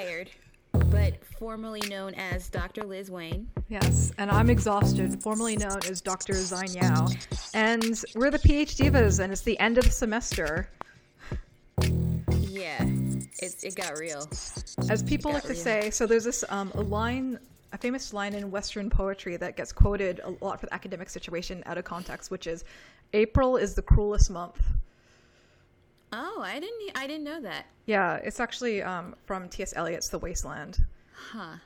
tired, but formerly known as Dr. Liz Wayne. Yes, and I'm exhausted, formerly known as Dr. Xine Yao. And we're the PhD Divas, and it's the end of the semester. Yeah, it, it got real. As people like to say, so there's this um, a line, a famous line in Western poetry that gets quoted a lot for the academic situation out of context, which is, "April is the cruelest month." Oh, I didn't. I didn't know that. Yeah, it's actually um, from T.S. Eliot's *The Wasteland*. Huh.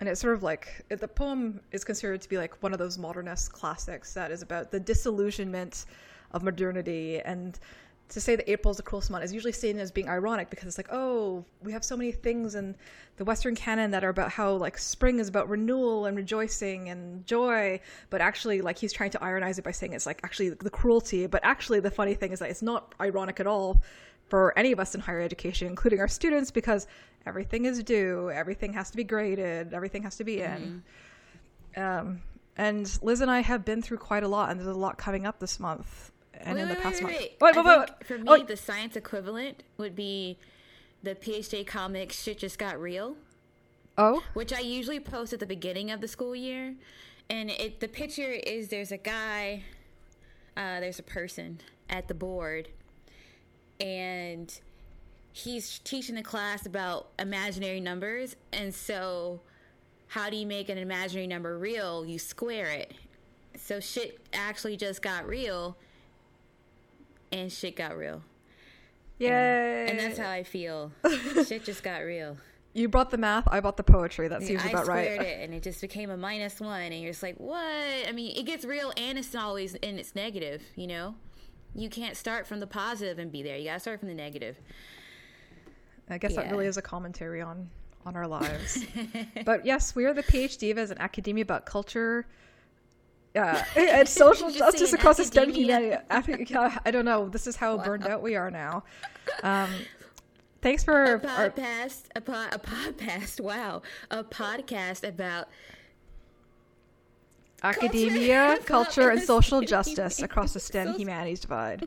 And it's sort of like the poem is considered to be like one of those modernist classics that is about the disillusionment of modernity and to say that April's the cruelest month is usually seen as being ironic because it's like, oh, we have so many things in the Western canon that are about how like spring is about renewal and rejoicing and joy, but actually like he's trying to ironize it by saying it's like actually the cruelty. But actually, the funny thing is that it's not ironic at all for any of us in higher education, including our students, because everything is due, everything has to be graded, everything has to be in. Mm-hmm. Um, and Liz and I have been through quite a lot, and there's a lot coming up this month and wait, in the wait, past wait, month. wait. Wait, wait, For me, Oh, the science equivalent would be the PhD comics shit just got real, oh, which I usually post at the beginning of the school year. And it the picture is there's a guy, uh, there's a person at the board, and he's teaching the class about imaginary numbers. And so, how do you make an imaginary number real? You square it. So shit actually just got real, and shit got real. Yeah, And that's how I feel. Shit just got real. you brought the math, I brought the poetry. That seems I about squared right. it, and it just became a minus one, and you're just like, what? I mean, it gets real, and it's always and it's negative. You know, you can't start from the positive and be there. You gotta start from the negative. I guess that really is a commentary on on our lives. but yes, we are the PhD as an academia about culture. And social justice across the STEM community. I, yeah, don't know. This is how burned out we are now. Um, thanks for A our, podcast, a, po- a podcast. Wow, a podcast about academia, culture, and social justice across the STEM humanities divide.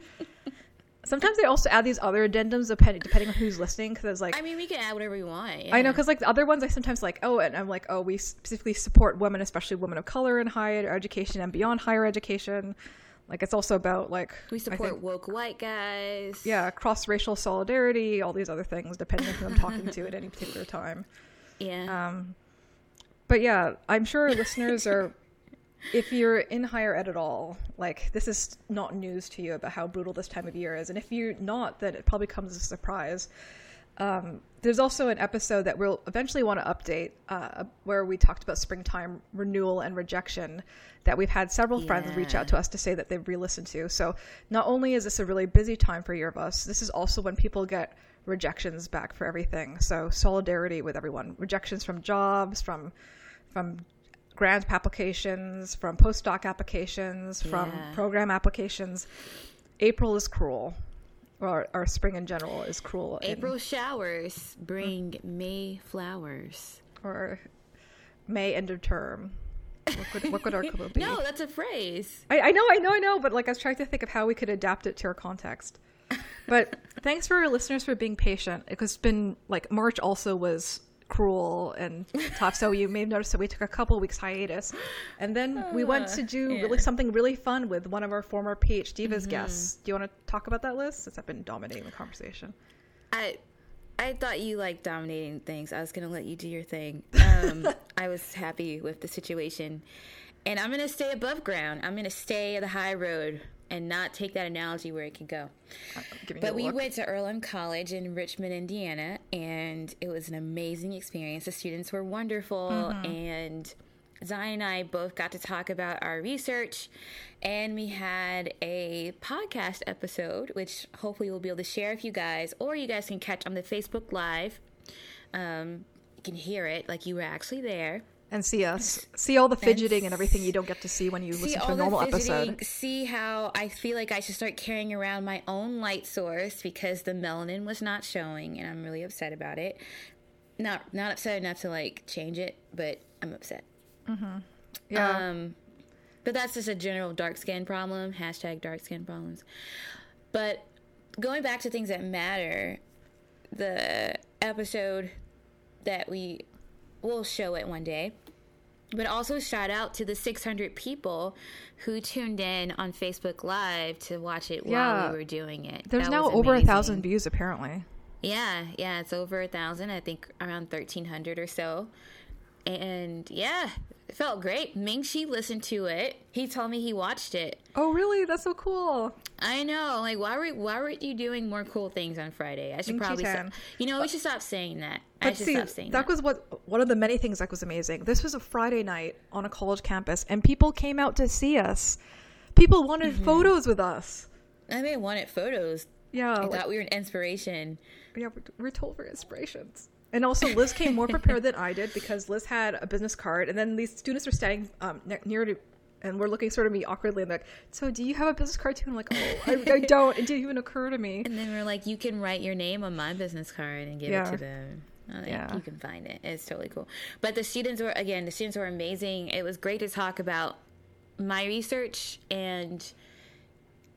Sometimes they also add these other addendums depending depending on who's listening because it's like I mean, we can add whatever we want. I know because like the other ones I sometimes like oh and I'm like oh we specifically support women especially women of color in higher education and beyond higher education like it's also about like we support think, woke white guys. yeah cross racial solidarity all these other things depending on who I'm talking to at any particular time yeah. um but yeah I'm sure listeners are if you're in higher ed at all like this is not news to you about how brutal this time of year is. And if you're not then it probably comes as a surprise. Um, there's also an episode that we'll eventually want to update uh, where we talked about springtime renewal and rejection that we've had several friends reach out to us to say that they've re-listened to. So not only is this a really busy time for year of us this is also when people get rejections back for everything. So solidarity with everyone rejections from jobs from from grant applications from postdoc applications from Yeah. program applications april is cruel or, or spring in general is cruel April showers bring May flowers. or May end of term. What could, what could our clue be? No, that's a phrase. I, I know, I know, I know, but like I was trying to think of how we could adapt it to our context. But thanks for our listeners for being patient. It's been like March also was cruel and tough, so you may have noticed that we took a couple weeks hiatus, and then we went to do yeah. Mm-hmm. really something really fun with one of our former PhDivas guests. Do you want to talk about that list? Since I've been dominating the conversation. I I thought you liked dominating things. I was gonna let you do your thing. Um, I was happy with the situation, and I'm gonna stay above ground. I'm gonna stay the high road and not take that analogy where it can go. You But we went to Earlham College in Richmond, Indiana, and it was an amazing experience. The students were wonderful, Mm-hmm. and Xine and I both got to talk about our research, and we had a podcast episode, which hopefully we'll be able to share with you guys, or you guys can catch on the Facebook Live. Um, you can hear it like you were actually there. And see us, see all the fidgeting and everything you don't get to see when you listen to a normal episode. See how I feel like I should start carrying around my own light source because the melanin was not showing, and I'm really upset about it. Not not upset enough to like change it, but I'm upset. Yeah. Um, but that's just a general dark skin problem. Hashtag dark skin problems. But going back to things that matter, the episode that we will show it one day. But also shout out to the 600 people who tuned in on Facebook Live to watch it Yeah. while we were doing it. There's That now over a thousand views apparently. Yeah, yeah, it's over a thousand. I think around thirteen hundred or so. And yeah, it felt great. Ming Shi listened to it. He told me he watched it. Oh, really? That's so cool. I know. Like, why were why weren't you doing more cool things on Friday? I should Ming probably. Stop. You know, we should stop saying that. I But should see, stop saying that that. was what one of the many things that was amazing. This was a Friday night on a college campus, and people came out to see us. People wanted Mm-hmm. photos with us. I may wanted photos. Yeah, I like- thought we were an inspiration. yeah, we're, we're told we're inspirations. And also, Liz came more prepared than I did because Liz had a business card, and then these students were standing um, near to, and we're looking sort of me awkwardly, and like, "So, do you have a business card too?" And I'm like, "Oh, I, I don't." It didn't even occur to me. And then we're like, you can write your name on my business card and give Yeah. it to them. Think Yeah. You can find it. It's totally cool. But the students were, again, the students were amazing. It was great to talk about my research and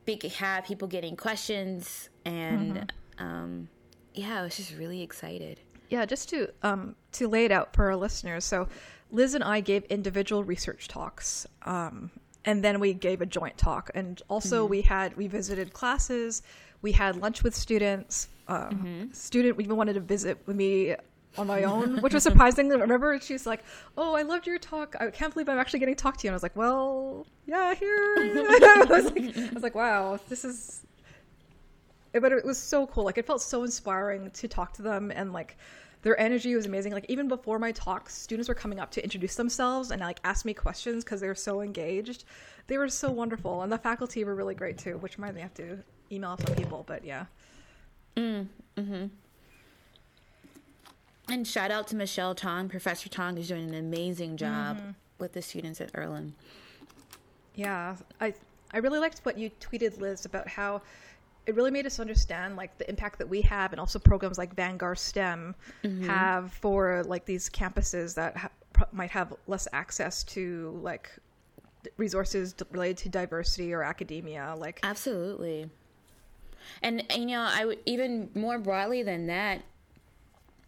be, have people getting questions. And Mm-hmm. um, yeah, I was just really excited. Yeah, just to um, to lay it out for our listeners. So, Liz and I gave individual research talks, um, and then we gave a joint talk. And also, we had we visited classes, we had lunch with students. Um, Student even wanted to visit with me on my own, which was surprising. Remember, she's like, "Oh, I loved your talk. I can't believe I'm actually getting to talk to you." And I was like, "Well, yeah, here." I was like, I was like, "Wow, this is." But it was so cool. Like it felt so inspiring to talk to them, and like their energy was amazing. Like even before my talks, students were coming up to introduce themselves and like ask me questions because they were so engaged. They were so wonderful, and the faculty were really great too. Which reminds me, I have to email some people, but yeah, Mm, hmm. And shout out to Michelle Tong. Professor Tong is doing an amazing job Mm-hmm. with the students at Earlham. yeah. I I really liked what you tweeted, Liz, about how it really made us understand like the impact that we have, and also programs like Vanguard STEM have for like these campuses that ha- might have less access to like resources related to diversity or academia. Like, Absolutely. And, and, you know, I would even more broadly than that,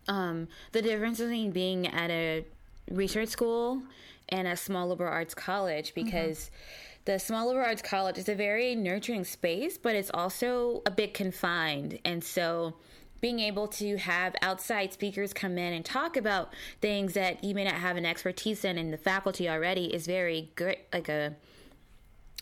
um, the difference between being at a research school and a small liberal arts college because the small liberal arts college is a very nurturing space, but it's also a bit confined. And so being able to have outside speakers come in and talk about things that you may not have an expertise in in the faculty already is very great, like a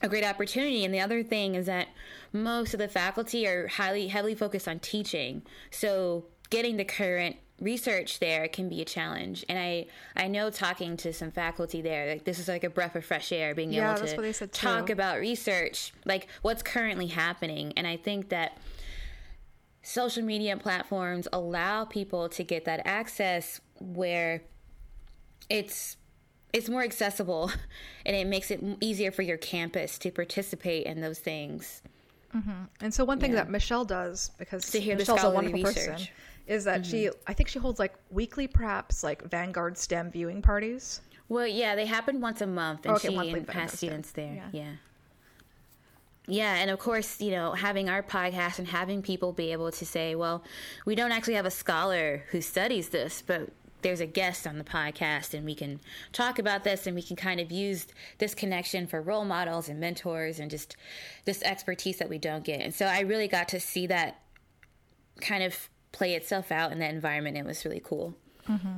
a great opportunity. And the other thing is that most of the faculty are highly heavily focused on teaching. So getting the current research there can be a challenge. And I I know talking to some faculty there, like this is like a breath of fresh air being Yeah, able to what they said, talk too. about research, like what's currently happening. And I think that social media platforms allow people to get that access where it's it's more accessible and it makes it easier for your campus to participate in those things. Mm-hmm. and so one thing Yeah. that Michelle does because To hear the Michelle's a wonderful person research. is that she mm-hmm. I think she holds like weekly, perhaps like Vanguard STEM viewing parties. Well, yeah, they happen once a month, and Okay, she monthly, and has students there. Yeah. Yeah. yeah. and of course, you know, having our podcast and having people be able to say, well, we don't actually have a scholar who studies this, but there's a guest on the podcast, and we can talk about this, and we can kind of use this connection for role models and mentors and just this expertise that we don't get. And so I really got to see that kind of play itself out in that environment. It was really cool. Mm-hmm.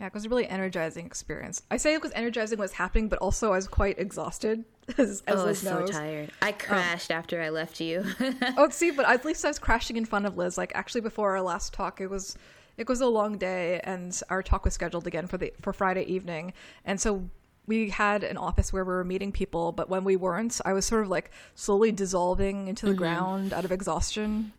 Yeah, it was a really energizing experience. I say it was energizing what's happening, but also I was quite exhausted. As, as Oh, I was so knows. tired. I um, crashed after I left you. Oh, see, but at least I was crashing in front of Liz. Like actually, before our last talk, it was it was a long day, and our talk was scheduled again for the for Friday evening, and so we had an office where we were meeting people. But when we weren't, I was sort of like slowly dissolving into the Mm-hmm. ground out of exhaustion.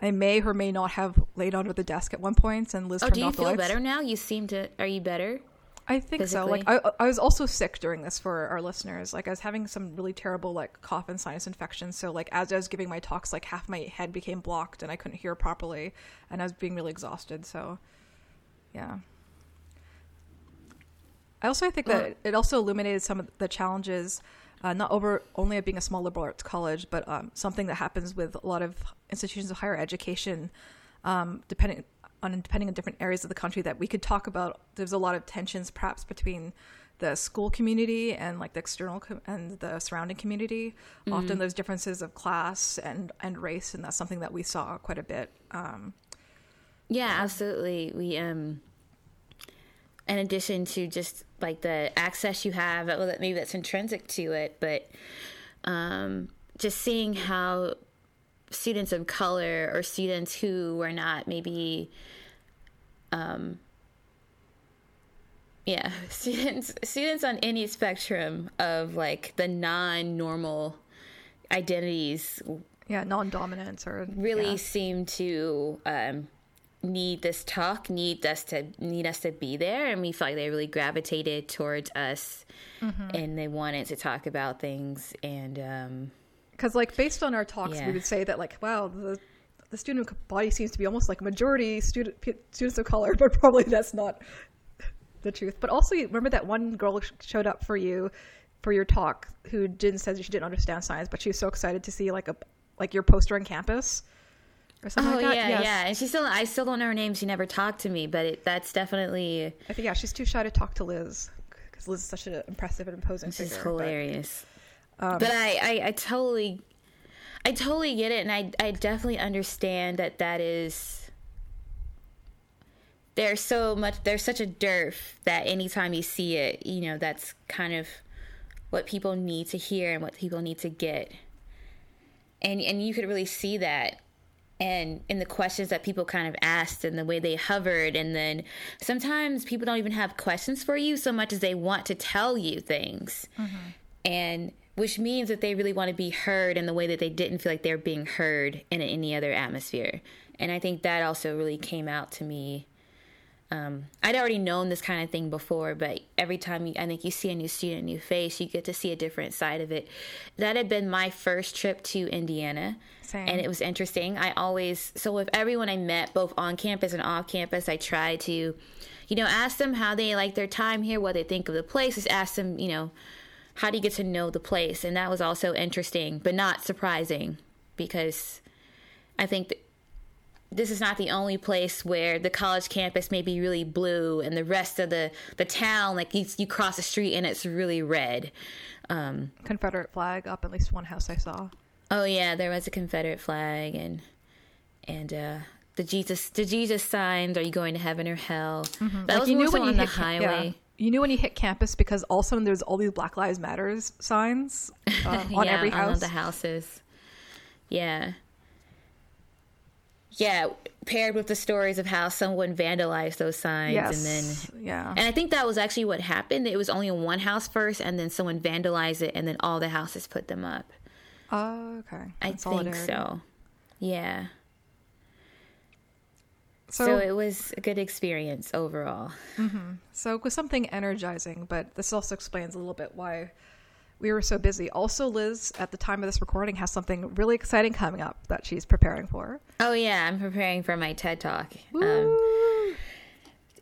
I may or may not have laid under the desk at one point, and Liz Oh, turned do you feel lights. better now? You seem to. Are you better? I think so. Like I, I was also sick during this for our listeners. Like I was having some really terrible like cough and sinus infections. So like as I was giving my talks, like half my head became blocked and I couldn't hear properly, and I was being really exhausted. So, yeah. I also think that Well- it also illuminated some of the challenges, uh, not over only of being a small liberal arts college, but um, something that happens with a lot of institutions of higher education, um, depending on depending on different areas of the country that we could talk about. There's a lot of tensions, perhaps between the school community and like the external com- and the surrounding community. Mm-hmm. Often there's differences of class and and race, and that's something that we saw quite a bit. Um, yeah, absolutely. We um, in addition to just like the access you have, well, maybe that's intrinsic to it, but um, just seeing how students of color or students who were not maybe um yeah students students on any spectrum of like the non-normal identities yeah non-dominance or really yeah. seem to um need this talk need us to need us to be there and we felt like they really gravitated towards us mm-hmm. and they wanted to talk about things and um because like based on our talks yeah. we would say that like wow the the student body seems to be almost like majority student students of color but probably that's not the truth but also remember that one girl showed up for you for your talk who didn't said she didn't understand science but she was so excited to see like a like your poster on campus or something oh, like that. yeah, yes. yeah. And she still, I still don't know her name. She never talked to me, but it, that's definitely. I think yeah, she's too shy to talk to Liz because Liz is such an impressive and imposing this figure. Is hilarious. But, um, but I, I, I totally, I totally get it, and I, I definitely understand that that is. There's so much. There's such a dearth that anytime you see it, you know, that's kind of what people need to hear and what people need to get. And and you could really see that and in the questions that people kind of asked and the way they hovered and then sometimes people don't even have questions for you so much as they want to tell you things mm-hmm. and which means that they really want to be heard in the way that they didn't feel like they're being heard in any other atmosphere and i think that also really came out to me um, I'd already known this kind of thing before, but every time you, I think you see a new student, a new face, you get to see a different side of it. That had been my first trip to Indiana, Same. and it was interesting. I always, so with everyone I met, both on campus and off campus, I tried to, you know, ask them how they like their time here, what they think of the place. Just ask them, you know, how do you get to know the place? And that was also interesting, but not surprising because I think this is not the only place where the college campus may be really blue and the rest of the, the town, like you, you cross the street and it's really red. Um, Confederate flag up at least one house I saw. Oh yeah, there was a Confederate flag and and uh, the Jesus the Jesus signs. Are you going to heaven or hell? Mm-hmm. That like was you knew when you on hit, the highway. Yeah. You knew when you hit campus because all of a sudden there's all these Black Lives Matters signs uh, on yeah, every house. On the houses. Yeah yeah, paired with the stories of how someone vandalized those signs yes. and then yeah. And I think that was actually what happened. It was only in one house first and then someone vandalized it and then all the houses put them up. Oh, okay. I think so. Yeah. So, so, it was a good experience overall. Mm-hmm. So it was something energizing, but this also explains a little bit why we were so busy. Also, Liz, at the time of this recording, has something really exciting coming up that she's preparing for. Oh yeah, I'm preparing for my TED Talk. Um,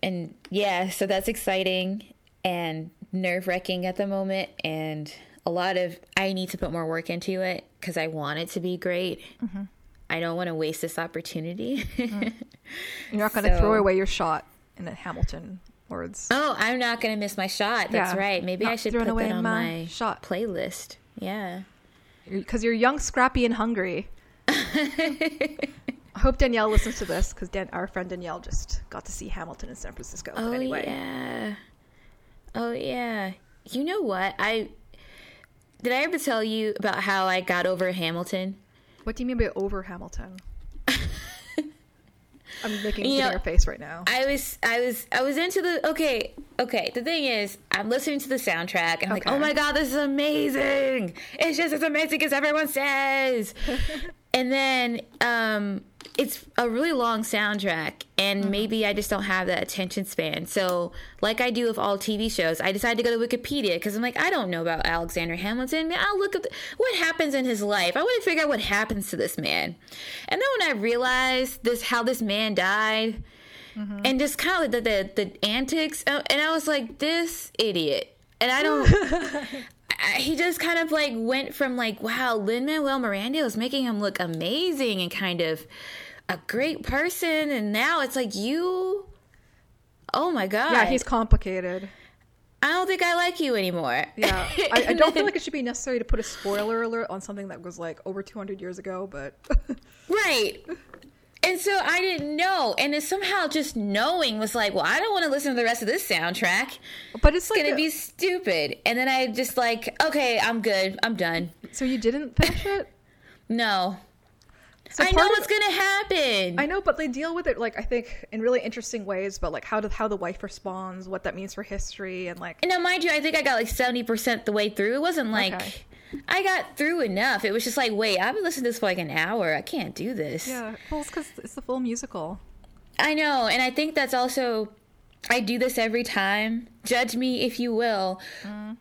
and yeah, so that's exciting and nerve wracking at the moment, and a lot of I need to put more work into it because I want it to be great. Mm-hmm. I don't want to waste this opportunity. mm. You're not going to so, throw away your shot in the Hamilton words. Oh, I'm not gonna miss my shot. That's yeah. right. Maybe not I should put that on my, my shot playlist. Yeah, because you're young, scrappy, and hungry. I hope Danielle listens to this because Dan- our friend Danielle just got to see Hamilton in San Francisco. Oh anyway. yeah. Oh yeah. You know what? I did I ever tell you about how I got over Hamilton? What do you mean by over Hamilton? I'm making you know, your face right now. I was, I was, I was into the. Okay, okay. The thing is, I'm listening to the soundtrack, and I'm okay. like, oh my god, this is amazing! It's just as amazing as everyone says. and then, um, it's a really long soundtrack and mm-hmm. maybe I just don't have that attention span. So, like I do with all TV shows, I decided to go to Wikipedia because I'm like, I don't know about Alexander Hamilton. I'll look at what happens in his life. I want to figure out what happens to this man. And then when I realized this, how this man died, mm-hmm. and just kind of the, the the antics, uh, and I was like, this idiot. And I don't. he just kind of like went from like wow Lin Manuel Miranda was making him look amazing and kind of a great person, and now it's like you. Oh my god! Yeah, he's complicated. I don't think I like you anymore. Yeah, I, I don't feel like it should be necessary to put a spoiler alert on something that was like over 200 years ago, but right. And so I didn't know, and then somehow just knowing was like, well, I don't want to listen to the rest of this soundtrack. but it's It's like gonna a- be stupid. And then I just like, okay, I'm good. I'm done. so you didn't finish it. No, So I know of- what's gonna happen. I know, but they deal with it like I think in really interesting ways. But like how the how the wife responds, what that means for history, and like And now, mind you, I think I got like seventy percent the way through. It wasn't like Okay. I got through enough. It was just like, wait, I've been listening to this for like an hour. I can't do this. yeah, well, it's because it's the full musical. I know, and I think that's also I do this every time. Judge me if you will, Mm.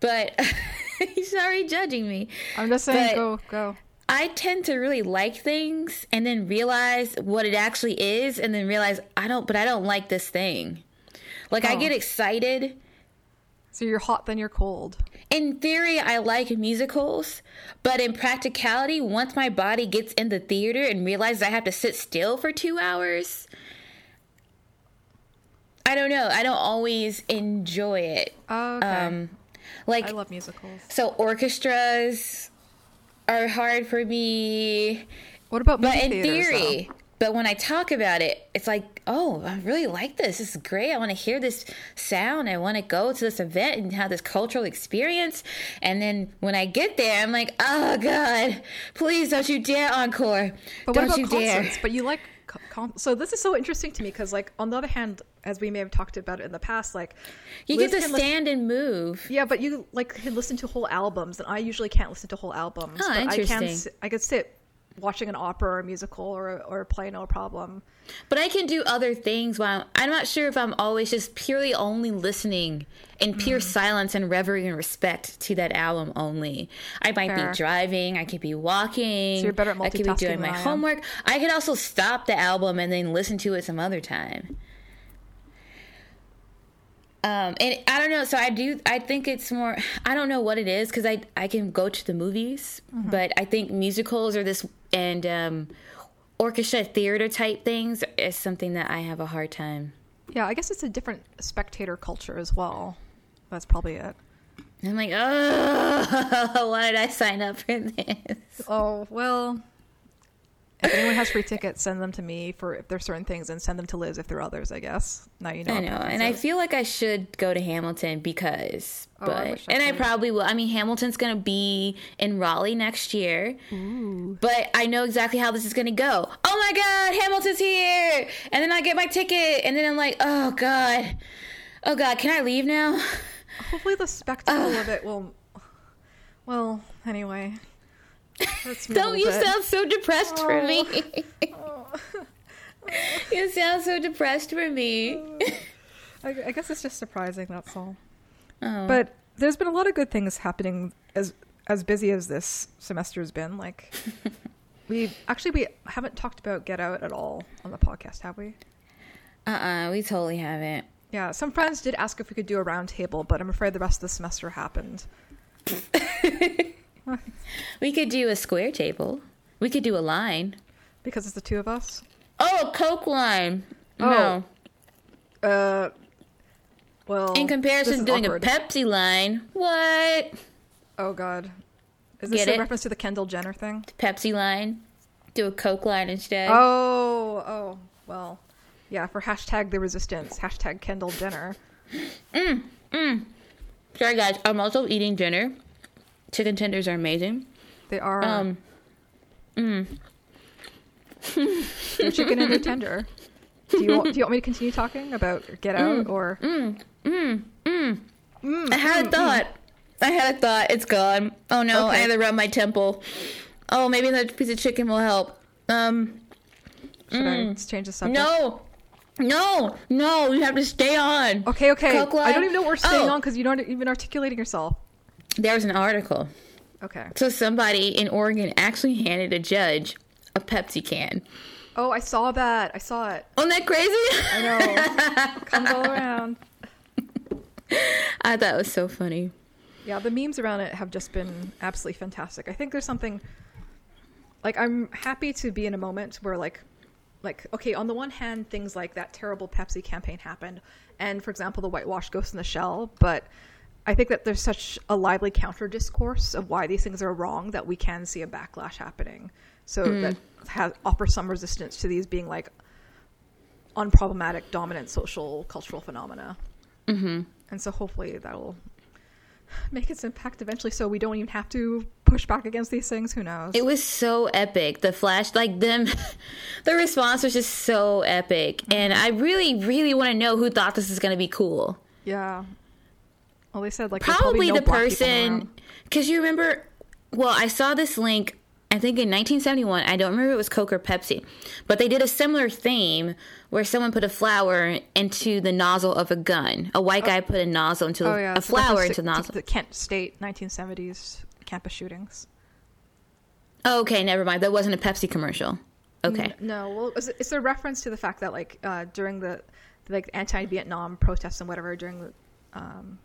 but he's already judging me. I'm just saying, But- go go. I tend to really like things and then realize what it actually is, and then realize I don't, but I don't like this thing. Like I Oh. get excited. So you're hot, then you're cold. In theory, I like musicals, but in practicality, once my body gets in the theater and realizes I have to sit still for two hours, I don't know. I don't always enjoy it. Oh, okay. Um, like I love musicals. so, orchestras are hard for me. What about But in theaters, though? But when I talk about it, it's like, oh, I really like this. This is great. I want to hear this sound. I want to go to this event and have this cultural experience. And then when I get there, I'm like, oh God, please don't you dare encore. But don't what you about dare. concerts? But you like so this is so interesting to me because like on the other hand, as we may have talked about it in the past, like You Liz get to can stand and move. yeah, but you like can listen to whole albums, and I usually can't listen to whole albums. Oh, but I can interesting. I could sit watching an opera or a musical or or a play no problem. But I can do other things while I'm not sure if I'm always just purely only listening in pure Mm. silence and reverie and respect to that album only. I might Fair. be driving, I could be walking, So you're better at I could be doing my I homework. I could also stop the album and then listen to it some other time. Um, and I don't know. So I do. I think it's more. I don't know what it is because I I can go to the movies, Mm-hmm. but I think musicals are this and um, orchestra theater type things is something that I have a hard time. Yeah, I guess it's a different spectator culture as well. That's probably it. I'm like, oh, why did I sign up for this? Oh well. If anyone has free tickets, send them to me for if there's certain things, and send them to Liz if there are others. I guess now you know. I know, and I feel like I should go to Hamilton because, Oh, I wish I and I probably will. I mean, Hamilton's gonna be in Raleigh next year, but I know exactly how this is gonna go. Oh my God, Hamilton's here, and then I get my ticket, and then I'm like, oh God, oh God, can I leave now? Hopefully, the spectacle of it will. Well, anyway. Don't you bit. sound so depressed for me? Oh. you sound so depressed for me. I, I guess it's just surprising. That's all. Oh. But there's been a lot of good things happening as as busy as this semester has been. Like we actually we haven't talked about Get Out at all on the podcast, have we? uh-uh, we totally haven't. Yeah, some friends did ask if we could do a round table, but I'm afraid the rest of the semester happened. We could do a square table. We could do a line. Because it's the two of us. Oh, a Coke line. Oh. No. Uh well In comparison to doing awkward. a Pepsi line. What? Oh god. Is this Get a it? reference to the Kendall Jenner thing? Pepsi line. Do a Coke line instead. Oh, oh, well. Yeah, for hashtag the resistance, hashtag Kendall Jenner. Mm, mm. Sorry, guys. I'm also eating dinner. Chicken tenders are amazing. They are Um, mm. they're chicken and they're tender. Do you, want, do you want me to continue talking about Get Out or Mm, mm. I had a mm, thought. I had a thought. It's gone. Oh no! I had to rub my temple. Oh, maybe that piece of chicken will help. Um, should I change the subject? no, no, no! You have to stay on. Okay, okay. I don't even know what we're staying Oh. on because you're not even articulating yourself. There was an article. Okay. So somebody in Oregon actually handed a judge a Pepsi can. Oh, I saw that. I saw it. Wasn't that crazy? I know. Comes all around. I thought it was so funny. Yeah, the memes around it have just been absolutely fantastic. I think there's something like I'm happy to be in a moment where like like okay, on the one hand, things like that terrible Pepsi campaign happened, and for example, the whitewash Ghost in the Shell, but. I think that there's such a lively counter discourse of why these things are wrong that we can see a backlash happening. So that has offer some resistance to these being like unproblematic, dominant social cultural phenomena. Mm-hmm. And so hopefully that'll make its impact eventually, so we don't even have to push back against these things. Who knows? It was so epic. The flash, like them, the response was just so epic, mm-hmm. and I really, really want to know who thought this is going to be cool. yeah. Well, they said like there's Probably no the person, because you remember. Well, I saw this link. I think in 1971. I don't remember if it was Coke or Pepsi, but they did a similar theme where someone put a flower into the nozzle of a gun. A white guy put a nozzle into Oh yeah, a so flower into the nozzle. The Kent State 1970s campus shootings. Oh, okay, never mind. That wasn't a Pepsi commercial. Okay. No, well, it's, it's a reference to the fact that like uh, during the like anti-Vietnam protests and whatever during the, um,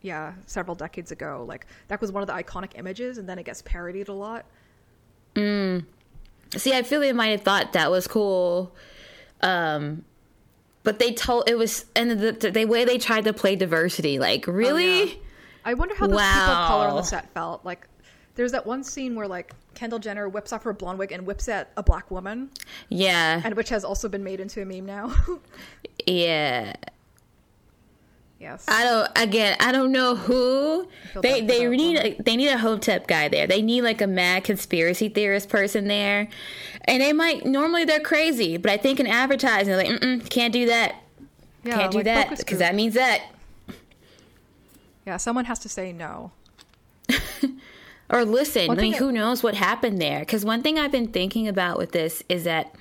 yeah, several decades ago, like that was one of the iconic images, and then it gets parodied a lot. See, I feel they might have thought that was cool. Um, but they told it was, and the, the, the way they tried to play diversity, like really, Oh, yeah. I wonder how those people of color on the set felt. Like, there's that one scene where like Kendall Jenner whips off her blonde wig and whips at a black woman, yeah, and which has also been made into a meme now. yeah. Yes. I don't. Again, I don't know who they they need. A, they need a hotep guy there. They need like a mad conspiracy theorist person there, and they might normally they're crazy, but I think in advertising they're like, Mm-mm, can't do that, yeah, can't do like that because that means that. yeah, someone has to say no. Or listen, One I mean, who knows what happened there? Because one thing I've been thinking about with this is that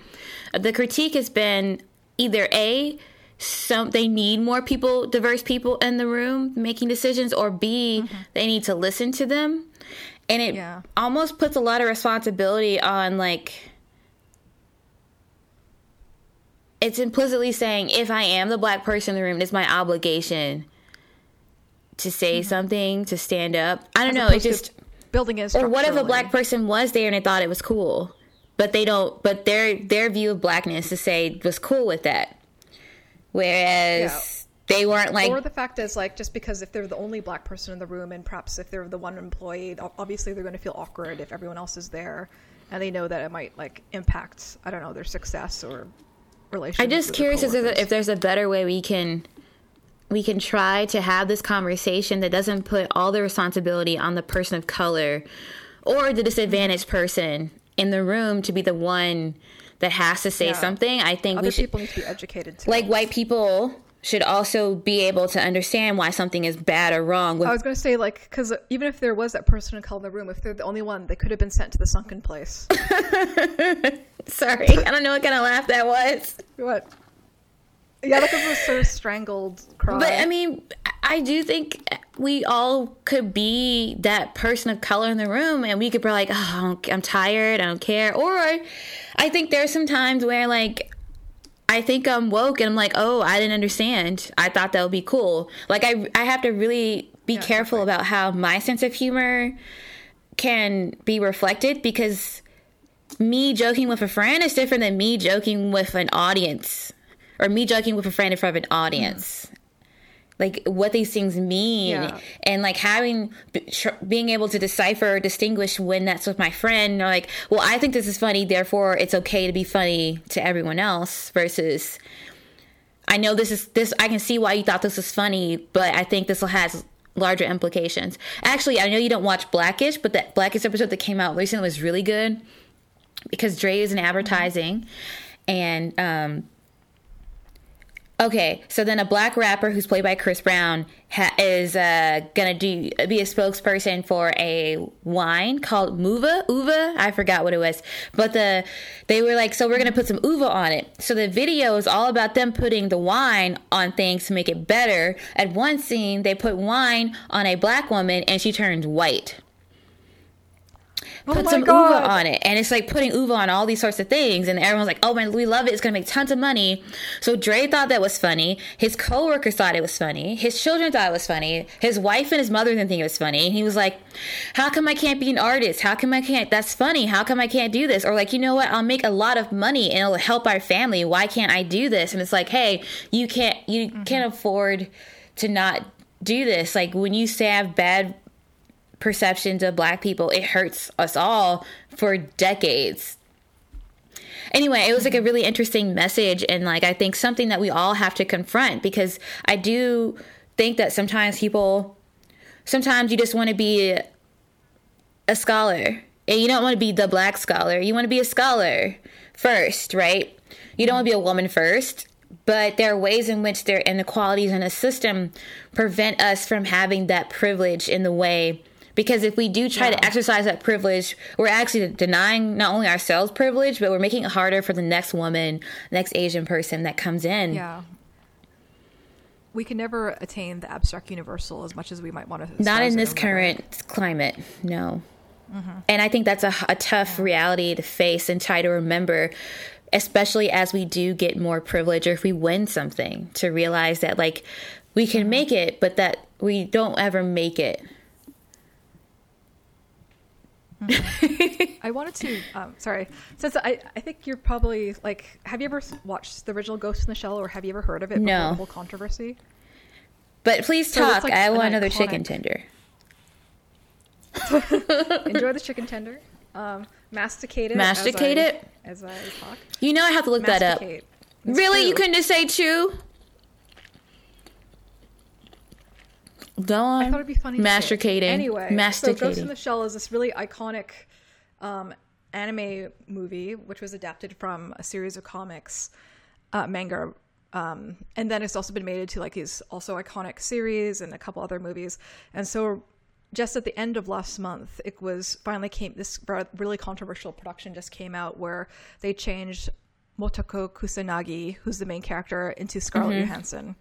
the critique has been either a some they need more people, diverse people in the room making decisions, or b mm-hmm. they need to listen to them, and it Yeah. almost puts a lot of responsibility on like. It's implicitly saying if I am the black person in the room, it's my obligation to say mm-hmm. something, to stand up. I don't As know. It just building it. or what if a black person was there and they thought it was cool but they don't but their their view of blackness to say was cool with that whereas they weren't like or the fact is like just because if they're the only black person in the room and perhaps if they're the one employee obviously they're going to feel awkward if everyone else is there and they know that it might like impact i don't know their success or relationship. i'm just curious if there's, if there's a better way we can we can try to have this conversation that doesn't put all the responsibility on the person of color or the disadvantaged person in the room to be the one that has to say Yeah. something i think other we should people need to be educated too. Like white people should also be able to understand why something is bad or wrong with i was going to say like because even if there was that person of color in the room if they're the only one they could have been sent to the sunken place. Sorry i don't know what kind of laugh that was. What yeah like a sort of strangled cry but i mean i do think we all could be that person of color in the room and we could be like oh i'm tired i don't care or i think there's some times where like I think I'm woke and I'm like, oh, I didn't understand. I thought that would be cool. Like I I have to really be careful about how my sense of humor can be reflected because me joking with a friend is different than me joking with an audience or me joking with a friend in front of an audience. Like what these things mean Yeah. and like having tr- being able to decipher or distinguish when that's with my friend or like well I think this is funny therefore it's okay to be funny to everyone else versus I know this is this I can see why you thought this was funny but I think this will has larger implications. Actually, I know you don't watch Blackish, but that Blackish episode that came out recently was really good because Dre is in advertising and um Okay, so then a black rapper who's played by Chris Brown ha- is uh, gonna do be a spokesperson for a wine called Muva Uva. I forgot what it was, but the they were like, so we're gonna put some Uva on it. So the video is all about them putting the wine on things to make it better. At one scene, they put wine on a black woman and she turned white. Oh put Oh some God. uva on it. And it's like putting uva on all these sorts of things. And everyone's like oh man we love it. It's gonna make tons of money. So Dre thought that was funny. His coworkers thought it was funny. His children thought it was funny. His wife and his mother didn't think it was funny. And he was like how come I can't be an artist? How come I can't that's funny. How come I can't do this? Or like you know what? I'll make a lot of money and it'll help our family. Why can't I do this? And it's like hey you can't you mm-hmm. can't afford to not do this. Like when you say I have bad perceptions of black people it hurts us all for decades. Anyway it was like a really interesting message and like i think something that we all have to confront because i do think that sometimes people sometimes you just want to be a scholar and you don't want to be the black scholar you want to be a scholar first right? You don't want to be a woman first but there are ways in which there are inequalities in a system prevent us from having that privilege in the way because if we do try to exercise that privilege we're actually denying not only ourselves privilege but we're making it harder for the next woman next asian person that comes in. Yeah. We can never attain the abstract universal as much as we might want to. not in this current climate no. Mm-hmm. And i think that's a, a tough reality to face and try to remember especially as we do get more privilege or if we win something to realize that like we can make it but that we don't ever make it I wanted to. Um, sorry, since I, I think you're probably like, have you ever watched the original Ghost in the Shell, or have you ever heard of it? before No. The whole controversy. but please So talk like i want another iconic- chicken tender Enjoy the chicken tender. Um, masticate it. Masticate as I, it? as I talk. you know i have to look that up It's really you true. couldn't just say chew go on I thought it'd be funny. to say it. masticating Anyway, so masticating Ghost in the Shell is this really iconic um, anime movie, which was adapted from a series of comics, uh, manga, um, and then it's also been made into like these also iconic series and a couple other movies. And so, just at the end of last month, it was finally came this really controversial production just came out where they changed Motoko Kusanagi, who's the main character, into Scarlett Johansson.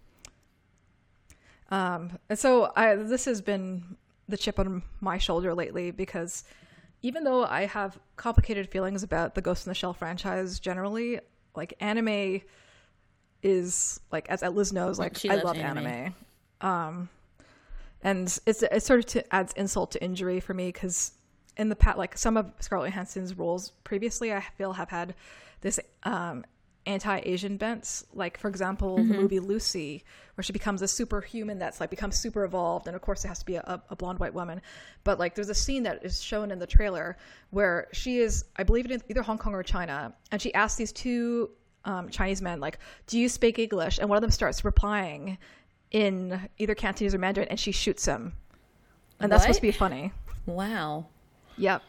Um, and so I, this has been the chip on my shoulder lately because even though I have complicated feelings about the Ghost in the Shell franchise generally, like anime is like as Liz knows, like I love anime. anime. Um, and it's it sort of to, adds insult to injury for me because in the past, like some of Scarlett Johansson's roles previously, I feel have had this um, anti-Asian bents. Like for example, the movie Lucy, where she becomes a superhuman that's like becomes super evolved, and of course it has to be a, a blonde white woman. But like there's a scene that is shown in the trailer where she is, I believe, in either Hong Kong or China, and she asks these two um, Chinese men like, "Do you speak English?" And one of them starts replying in either Cantonese or Mandarin, and she shoots him. And that's supposed to be funny. wow Yep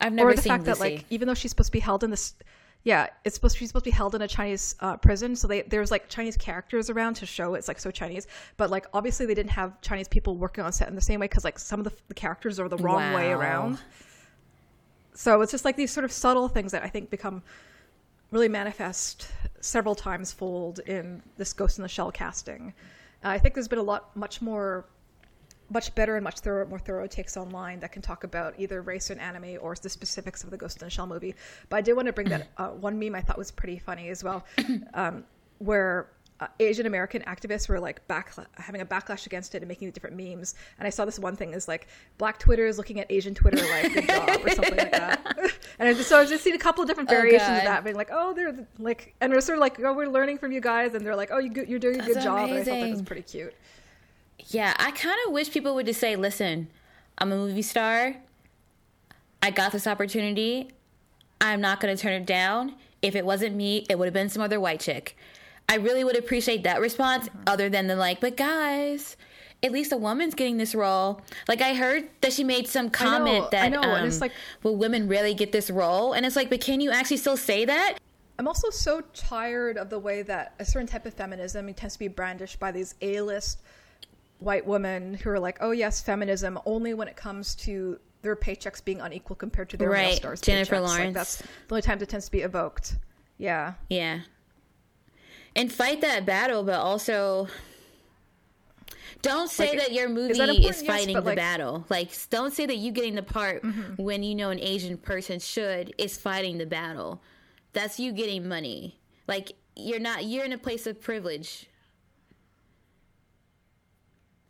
i've never or the seen fact Lucy. that like even though she's supposed to be held in this yeah it's supposed to, she's supposed to be held in a chinese uh, prison so they there's like chinese characters around to show it's like so chinese but like obviously they didn't have chinese people working on set in the same way because like some of the, the characters are the wrong way around. So it's just like these sort of subtle things that i think become really manifest several times fold in this ghost in the shell casting. Uh, i think there's been a lot much more much better and much thorough, more thorough takes online that can talk about either race and anime or the specifics of the Ghost in the Shell movie. But I did want to bring that uh, one meme I thought was pretty funny as well, um, where uh, Asian American activists were like having a backlash against it and making different memes. And I saw this one thing is like Black Twitter is looking at Asian Twitter like good job or something like that. and I just, so I've just seen a couple of different Oh, variations God. of that, being like, oh, they're like, and we're sort of like, oh, we're learning from you guys, and they're like, oh, you, you're doing a good That's job. And I thought that was pretty cute. Yeah, I kind of wish people would just say, listen, I'm a movie star. I got this opportunity. I'm not going to turn it down. If it wasn't me, it would have been some other white chick. I really would appreciate that response, other than the like, but guys, at least a woman's getting this role. Like, I heard that she made some comment I that, know, and it's um, like- will women really get this role? And it's like, but can you actually still say that? I'm also so tired of the way that a certain type of feminism tends to be brandished by these A-list white women who are like, "Oh yes, feminism," only when it comes to their paychecks being unequal compared to their male Right, stars. Jennifer paychecks. Lawrence. Like, that's the only time it tends to be evoked. Yeah, Yeah. And fight that battle, but also Don't say Like, that your movie is is, important? Yes, fighting the like- battle. Like, don't say that you getting the part mm-hmm. when you know an Asian person should is fighting the battle. That's you getting money. Like, you're not. You're in a place of privilege.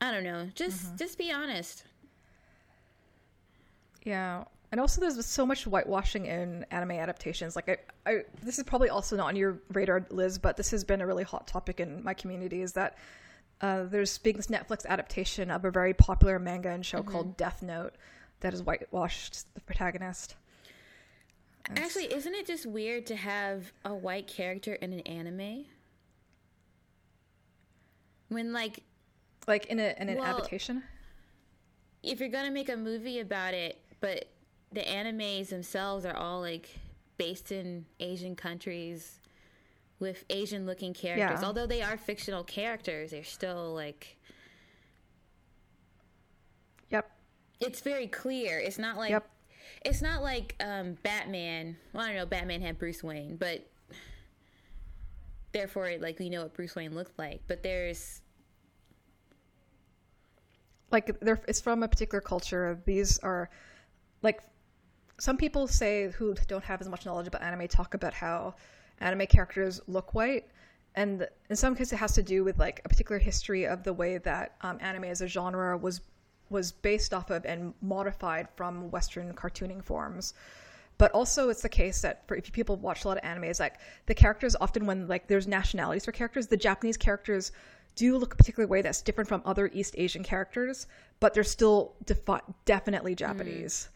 I don't know. Just, Mm-hmm. just be honest. Yeah. And also, there's so much whitewashing in anime adaptations. Like, I, I, this is probably also not on your radar, Liz, but this has been a really hot topic in my community. Is that uh, there's being this Netflix adaptation of a very popular manga and show called Death Note that has whitewashed the protagonist. Actually, isn't it just weird to have a white character in an anime? When like Like in, a, in an Well- adaptation. if you're gonna make a movie about it, but the animes themselves are all like based in Asian countries with Asian looking characters. Yeah. Although they are fictional characters, they're still like Yep. it's very clear. It's not like Yep. it's not like um, Batman. Well, I don't know. Batman had Bruce Wayne, but therefore, like we know what Bruce Wayne looked like. But there's like they're it's from a particular culture. These are like some people say who don't have as much knowledge about anime talk about how anime characters look white, and in some cases it has to do with like a particular history of the way that um, anime as a genre was was based off of and modified from Western cartooning forms. But also, it's the case that for if people watch a lot of animes, like the characters often when like there's nationalities for characters, the Japanese characters do look a particular way that's different from other East Asian characters, but they're still defi- definitely Japanese.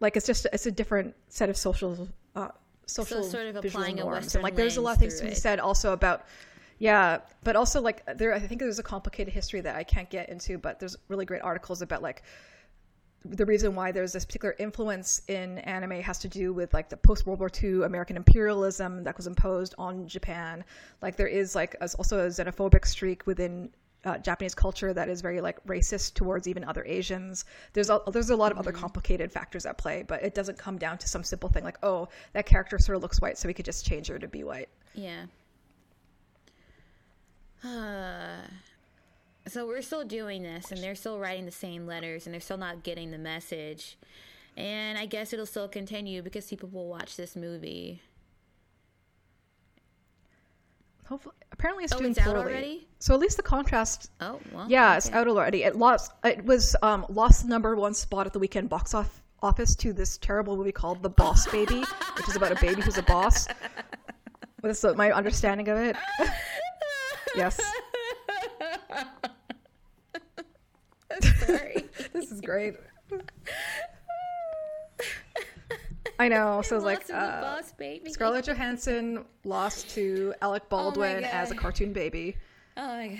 Like it's just it's a different set of social uh, social sort of applying a norms. Western and like there's a lot of things to be said also about yeah, but also like there I think there's a complicated history that I can't get into, but there's really great articles about like the reason why there's this particular influence in anime has to do with like the post World War II American imperialism that was imposed on Japan. Like there is like as also a xenophobic streak within uh, Japanese culture that is very like racist towards even other Asians. There's a, there's a lot of other complicated factors at play, but it doesn't come down to some simple thing like oh that character sort of looks white, so we could just change her to be white. Yeah. Uh, so we're still doing this, and they're still writing the same letters, and they're still not getting the message. And I guess it'll still continue because people will watch this movie. Hopefully, apparently it's Oh, doing it's out poorly. already? So at least the contrast Oh well. Yeah, it's out already. It lost. It was um, lost the number one spot at the weekend box off, office to this terrible movie called The Boss Baby, which is about a baby who's a boss. That's my understanding of it. yes, Sorry. This is great. I know. So like uh, boss baby. Scarlett Johansson lost to Alec Baldwin as a cartoon baby. Oh my god.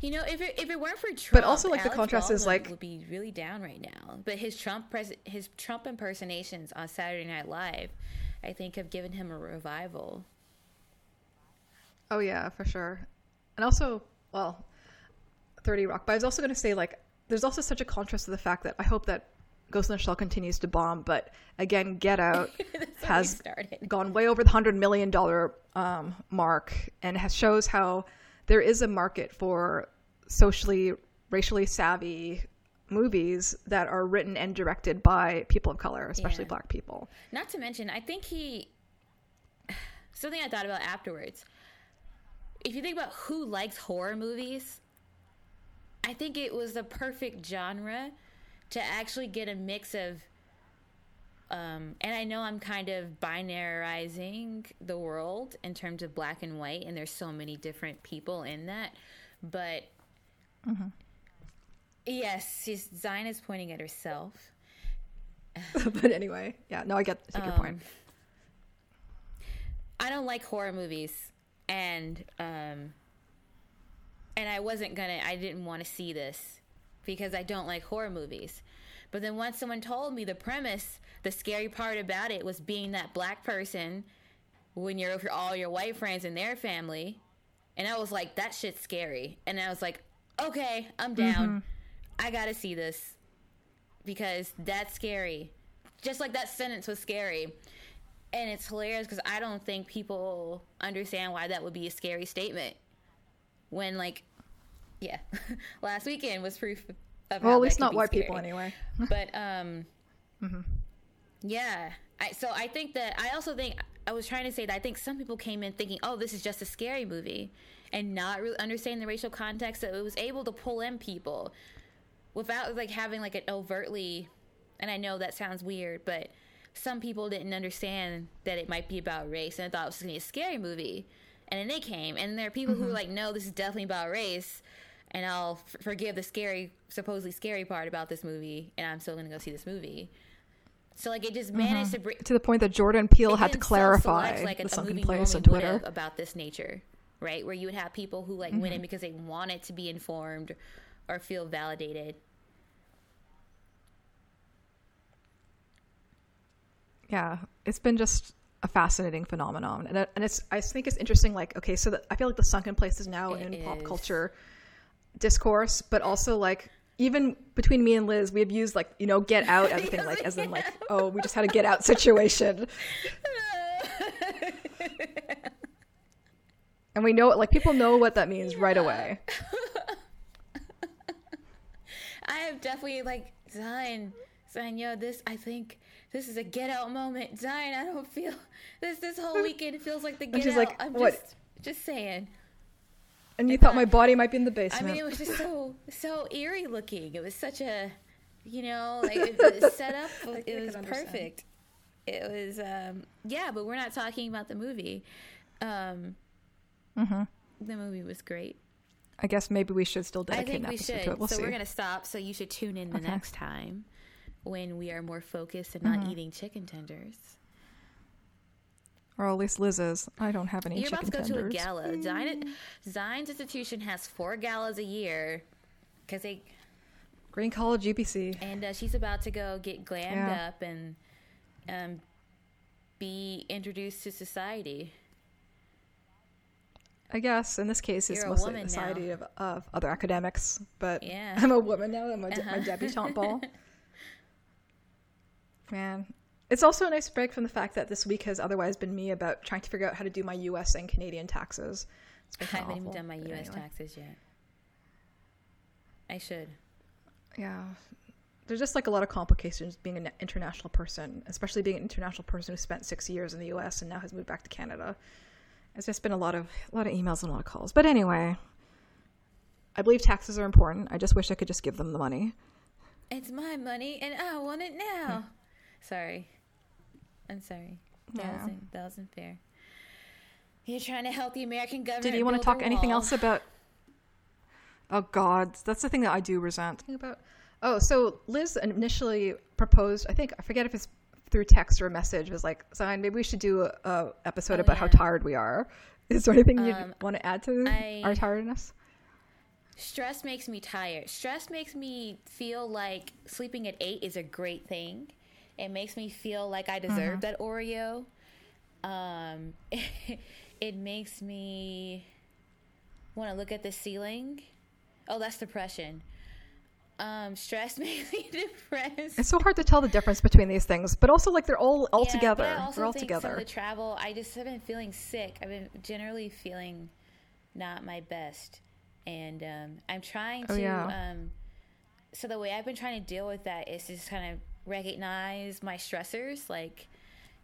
You know, if it if it weren't for Trump, But also, like, the Alex contrast is, Baldwin like- would be really down right now. But his Trump pres- his Trump impersonations on Saturday Night Live, I think, have given him a revival. Oh yeah, for sure. And also, well, Thirty Rock. But I was also going to say, like, there's also such a contrast to the fact that I hope that Ghost in the Shell continues to bomb, but again, Get Out That's how we has gone way over the hundred million dollar um, mark, and has shows how there is a market for socially, racially savvy movies that are written and directed by people of color, especially Yeah. Black people. Not to mention, I think he. Something I thought about afterwards. If you think about who likes horror movies, I think it was the perfect genre to actually get a mix of. Um, and I know I'm kind of binarizing the world in terms of black and white, and there's so many different people in that. But yes, she's, Xine is pointing at herself. but anyway, yeah, no, I get I take your point. I don't like horror movies, and um, and I wasn't gonna. I didn't want to see this because I don't like horror movies. But then once someone told me the premise, the scary part about it was being that black person when you're with all your white friends and their family, and I was like, that shit's scary. And I was like, okay, I'm down. Mm-hmm. I gotta see this because that's scary. Just like that sentence was scary. And it's hilarious because I don't think people understand why that would be a scary statement. When, like, yeah, last weekend was proof of well, at least not white scary. people anyway. but um yeah I, so i think that i also think i was trying to say that i think some people came in thinking oh this is just a scary movie and not really understanding the racial context that it was able to pull in people without like having like an overtly and i know that sounds weird but some people didn't understand that it might be about race and I thought it was going to be a scary movie and then they came and there are people who are mm-hmm. like no this is definitely about race and I'll f- forgive the scary, supposedly scary part about this movie, and I'm still going to go see this movie. So like it just mm-hmm. managed to bring To the point that Jordan Peele had to clarify like the sunken movie place on Twitter. about this nature, right? Where you would have people who like went in mm-hmm. because they wanted to be informed or feel validated. Yeah, it's been just a fascinating phenomenon, and uh, and it's I think it's interesting. Like, okay, so that I feel like the sunken place is now It in pop culture discourse, but also like even between me and Liz, we have used like you know get out as a thing, like as in like oh we just had a get out situation, and we know like people know what that means right away. I have definitely like Xine, Xine, yo, this I think this is a get out moment. Xine, I don't feel this this whole weekend feels like the get she's out. like, I'm what? just just saying. And you thought my body might be in the basement. I mean, it was just so so eerie looking. It was such a, you know, like it was set up. It was perfect. It was, um, yeah, but we're not talking about the movie. Um, Mm-hmm. The movie was great. I guess maybe we should still do that. I dedicate think we should. We'll so see. we're gonna stop. So you should tune in the Okay. next time when we are more focused and not Mm-hmm. eating chicken tenders. Or at least Liz is. I don't have any You're about chicken to go tenders. to a gala. Xine, Xine's institution has four galas a year because they Green College UBC. and uh, she's about to go get glammed Yeah. up and um, be introduced to society. I guess in this case it's You're mostly a society of, of other academics, but Yeah. I'm a woman now. I'm a, Uh-huh. my debutante ball. Man, it's also a nice break from the fact that this week has otherwise been me about trying to figure out how to do my U.S. and Canadian taxes. It's I haven't even done my U.S. anyway. taxes yet. I should. Yeah. There's just like a lot of complications being an international person, especially being an international person who spent six years in the U.S. and now has moved back to Canada. It's just been a lot of a lot of emails and a lot of calls. But anyway, I believe taxes are important. I just wish I could just give them the money. It's my money and I want it now. Sorry. I'm sorry. That, Yeah. wasn't, that wasn't fair. You're trying to help the American government. Did you want to talk anything else about? Oh God, that's the thing that I do resent. About oh, so Liz initially proposed. I think I forget if it's through text or a message. Was like, Xine, maybe we should do a, a episode Oh, about how tired we are. Is there anything you Um, want to add to I- our tiredness? Stress makes me tired. Stress makes me feel like sleeping at eight is a great thing. It makes me feel like I deserve that Oreo. Um, it makes me want to look at the ceiling. Oh, that's depression. Um, stress makes me depressed. It's so hard to tell the difference between these things, but also like they're all all Yeah, together. I also They're all some together. of the travel, I just have been feeling sick. I've been generally feeling not my best, and um, I'm trying to. Oh, to. yeah. Um, so the way I've been trying to deal with that is just kind of recognize my stressors. Like,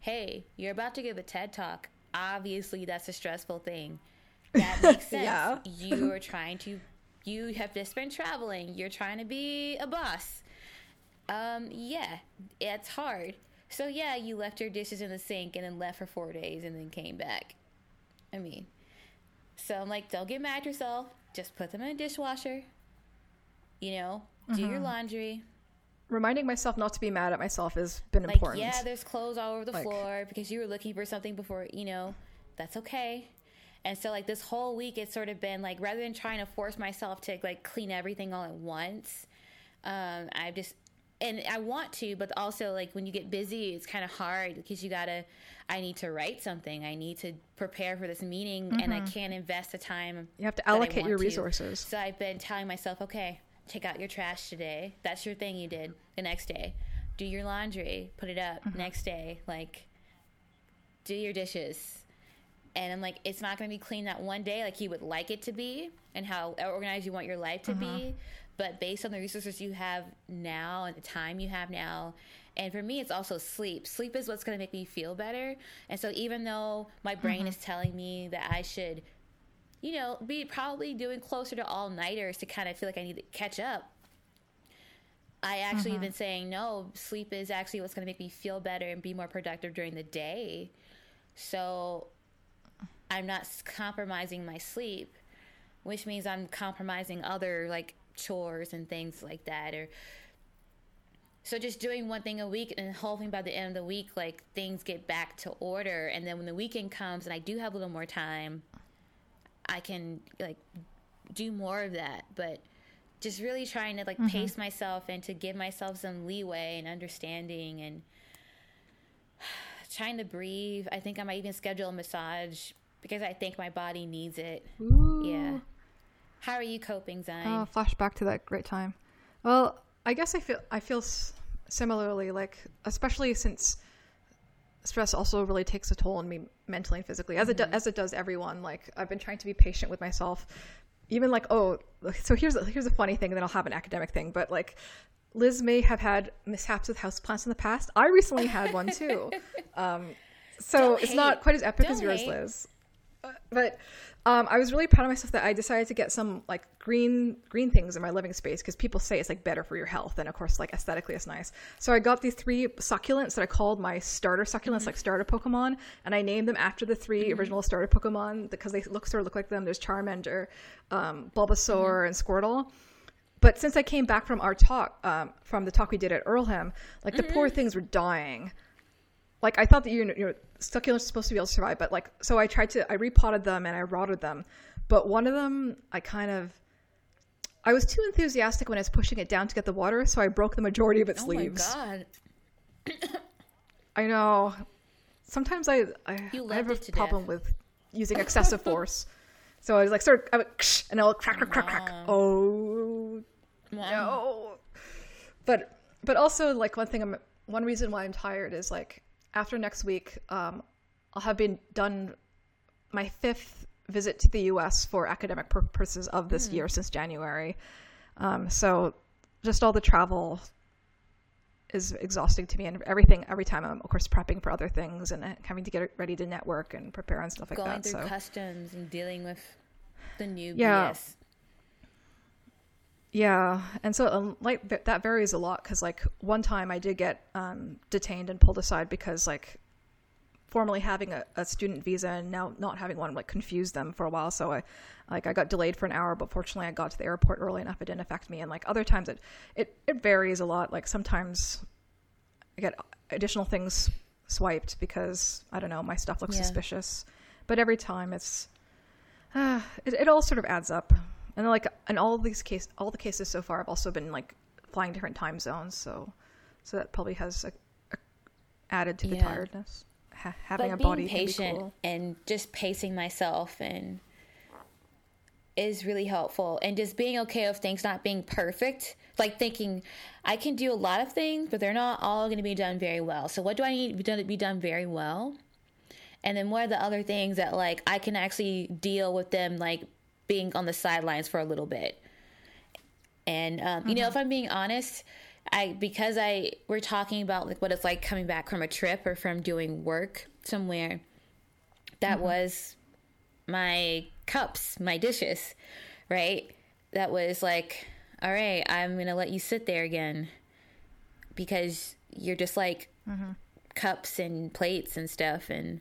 hey, you're about to give a TED talk. Obviously, that's a stressful thing. That makes sense. Yeah. you are trying to. You have just been traveling. You're trying to be a boss. Um, yeah, it's hard. So yeah, you left your dishes in the sink and then left for four days and then came back. I mean, so I'm like, don't get mad at yourself. Just put them in a dishwasher. You know, do your Mm-hmm. laundry. Reminding myself not to be mad at myself has been Like, important. yeah, there's clothes all over the Like- floor because you were looking for something before. You know, that's okay. And so like this whole week, it's sort of been like rather than trying to force myself to like clean everything all at once, um, I've just and I want to, but also like when you get busy, it's kind of hard because you gotta. I need to write something. I need to prepare for this meeting, and I can't invest the time. you have to allocate your to. resources. So I've been telling myself, okay, take out your trash today. That's your thing you did. The next day, do your laundry, put it up. Mm-hmm. Next day, like do your dishes. and I'm like, it's not going to be clean that one day like you would like it to be, and how organized you want your life to mm-hmm. be. But based on the resources you have now and the time you have now, and for me, it's also sleep. Sleep is what's going to make me feel better. And so, even though my brain mm-hmm. is telling me that I should, you know, be probably doing closer to all nighters to kind of feel like I need to catch up, I actually mm-hmm. been saying no. Sleep is actually what's going to make me feel better and be more productive during the day. So I'm not compromising my sleep, which means I'm compromising other like chores and things like that or so just doing one thing a week and hoping by the end of the week like things get back to order and then when the weekend comes and I do have a little more time I can like do more of that but just really trying to like mm-hmm. pace myself and to give myself some leeway and understanding and trying to breathe. I think I might even schedule a massage because I think my body needs it. Ooh. Yeah. How are you coping, Xine? Oh, flashback to that great time. Well, I guess I feel I feel s- similarly, like especially since stress also really takes a toll on me mentally and physically, as mm-hmm. it do- as it does everyone. Like I've been trying to be patient with myself, even like oh, so here's a, here's a funny thing, and then I'll have an academic thing, but like Liz may have had mishaps with houseplants in the past. I recently had one too. Um, so Don't it's hate. not quite as epic Don't as yours, hate. Liz. But um, I was really proud of myself that I decided to get some like green green things in my living space because people say it's like better for your health and of course like aesthetically it's nice. So I got these three succulents that I called my starter succulents, mm-hmm. like starter Pokemon, and I named them after the 3 mm-hmm. original starter Pokemon because they look sort of look like them. There's Charmander, um, Bulbasaur, mm-hmm. and Squirtle. But since I came back from our talk, um, from the talk we did at Earlham, like the mm-hmm. poor things were dying. Like I thought that you know, succulents are supposed to be able to survive, but like so I tried to I repotted them and I rotted them, but one of them I kind of I was too enthusiastic when I was pushing it down to get the water, so I broke the majority of its oh leaves. Oh my god! I know. Sometimes I I, I have a problem death. with using excessive force. So I was like, sort of, and I'll crack, crack, crack, crack. Oh no. But but also like one thing I'm one reason why I'm tired is like after next week, um, I'll have been done my fifth visit to the U.S. for academic purposes of this mm. year since January. Um, so just all the travel is exhausting to me and everything every time I'm of course prepping for other things and having to get ready to network and prepare and stuff like Going that. Going through so. customs and dealing with the new yeah. BS. Yeah, and so um, like th- that varies a lot because like one time I did get um, detained and pulled aside because like formerly having a, a, student visa and now not having one like confused them for a while. So I like I got delayed for an hour, but fortunately I got to the airport early enough it didn't affect me. And like other times it it it varies a lot. Like sometimes I get additional things swiped because I don't know my stuff looks yeah. suspicious, but every time it's uh, it, it all sort of adds up and like in all these case all the cases so far i've also been like flying different time zones so so that probably has a, a added to the yeah. tiredness. Ha- having but a body patient cool. and just pacing myself and is really helpful. And just being okay with things not being perfect. Like thinking i can do a lot of things but they're not all going to be done very well. So what do i need to be done very well? And then what are the other things that like i can actually deal with them like being on the sidelines for a little bit. And um, mm-hmm. you know, if mm-hmm. I'm being honest, I because I we're talking about like what it's like coming back from a trip or from doing work somewhere. That mm-hmm. was my cups, my dishes, right? That was like, all right, I'm gonna let you sit there again because you're just like mm-hmm. cups and plates and stuff and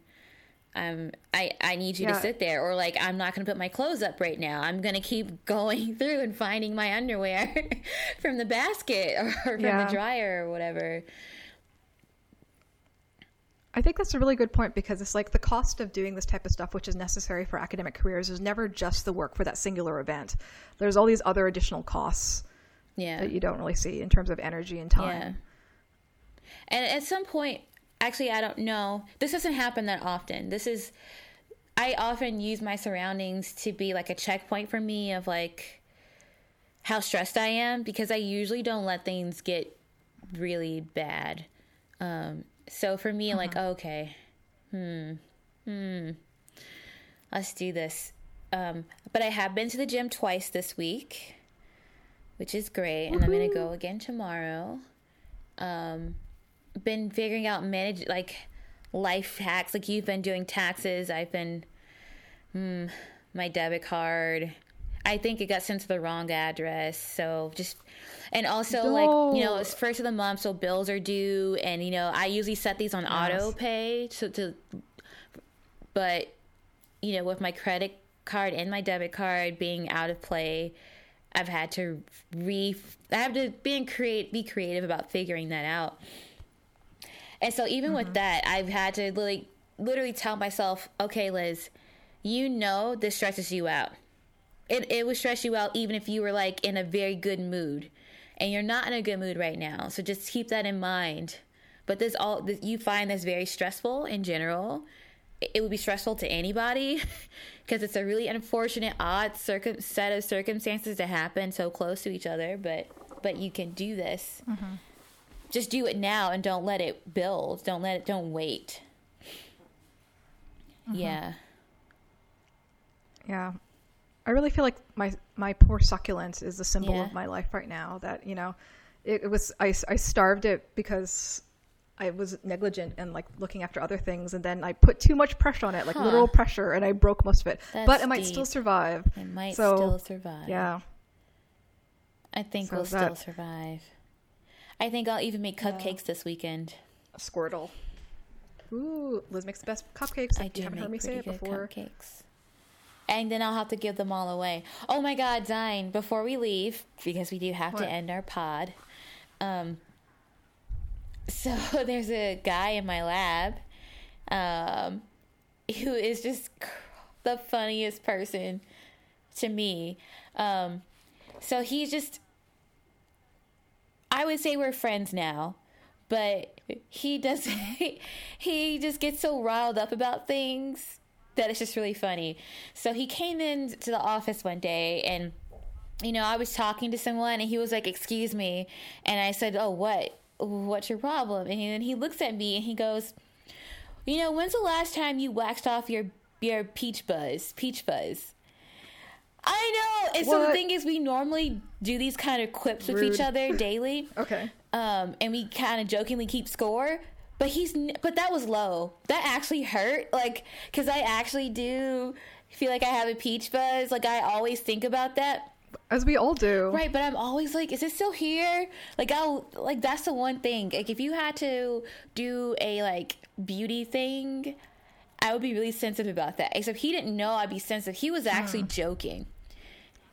um, I, I need you yeah. to sit there or like i'm not going to put my clothes up right now i'm going to keep going through and finding my underwear from the basket or from yeah. the dryer or whatever i think that's a really good point because it's like the cost of doing this type of stuff which is necessary for academic careers is never just the work for that singular event there's all these other additional costs yeah. that you don't really see in terms of energy and time yeah. and at some point actually, I don't know. This doesn't happen that often. This is, I often use my surroundings to be like a checkpoint for me of like how stressed I am because I usually don't let things get really bad. Um, so for me, uh-huh. like, okay, hmm, hmm. let's do this. Um, but I have been to the gym twice this week, which is great, and I'm gonna go again tomorrow. Um, been figuring out manage like life hacks. Like you've been doing taxes. I've been, hmm, my debit card. I think it got sent to the wrong address. So just, and also like you know it's first of the month, so bills are due, and you know I usually set these on auto pay to, to, but you know with my credit card and my debit card being out of play, I've had to re, I have to be create be creative about figuring that out. And so even with mm-hmm. that, I've had to like literally tell myself, okay, Liz, you know this stresses you out. It it would stress you out even if you were like in a very good mood, and you're not in a good mood right now. So just keep that in mind. But this all this, you find this very stressful in general. It, it would be stressful to anybody because it's a really unfortunate, odd circum- set of circumstances to happen so close to each other. But but you can do this mm-hmm. Just do it now and don't let it build. Don't let it. Don't wait. Uh-huh. Yeah. Yeah. I really feel like my my poor succulent is the symbol Yeah. of my life right now. That you know, it, it was I, I starved it because I was negligent and like looking after other things, and then I put too much pressure on it, like Huh. literal pressure, and I broke most of it. That's but it might still survive. It might So, still survive. Yeah. I think So we'll still that- survive. I think I'll even make cupcakes this weekend. Squirtle. Ooh, Liz makes the best cupcakes. I do you haven't make heard me say it before. cupcakes. And then I'll have to give them all away. Oh my God, Xine, before we leave, because we do have What? to end our pod. Um, so there's a guy in my lab um, who is just the funniest person to me. Um, so he's just, I would say we're friends now, but he does, he just gets so riled up about things that it's just really funny. So he came in to the office one day and you know, I was talking to someone and he was like, "Excuse me," and I said, "Oh, what? What's your problem?" And then he looks at me and he goes, "You know, when's the last time you waxed off your your peach buzz, peach fuzz?" I know. And so the thing is, we normally do these kind of quips with Rude. each other daily, Okay. um, and we kind of jokingly keep score. But he's, but that was low. That actually hurt, like, because I actually do feel like I have a peach buzz. Like I always think about that. As we all do. Right, but I'm always like, is it still here? Like I'll like that's the one thing. Like if you had to do a like beauty thing, I would be really sensitive about that. Except he didn't know I'd be sensitive. He was actually hmm. joking.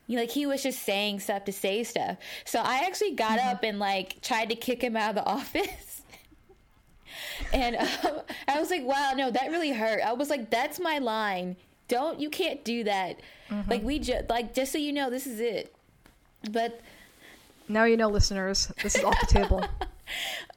You know, like he was just saying stuff to say stuff. So I actually got mm-hmm. up and like tried to kick him out of the office. and um, I was like, wow, no, that really hurt. I was like, that's my line. Don't you can't do that. Mm-hmm. Like we just like just so you know, this is it. But Now you know, listeners. This is off the table.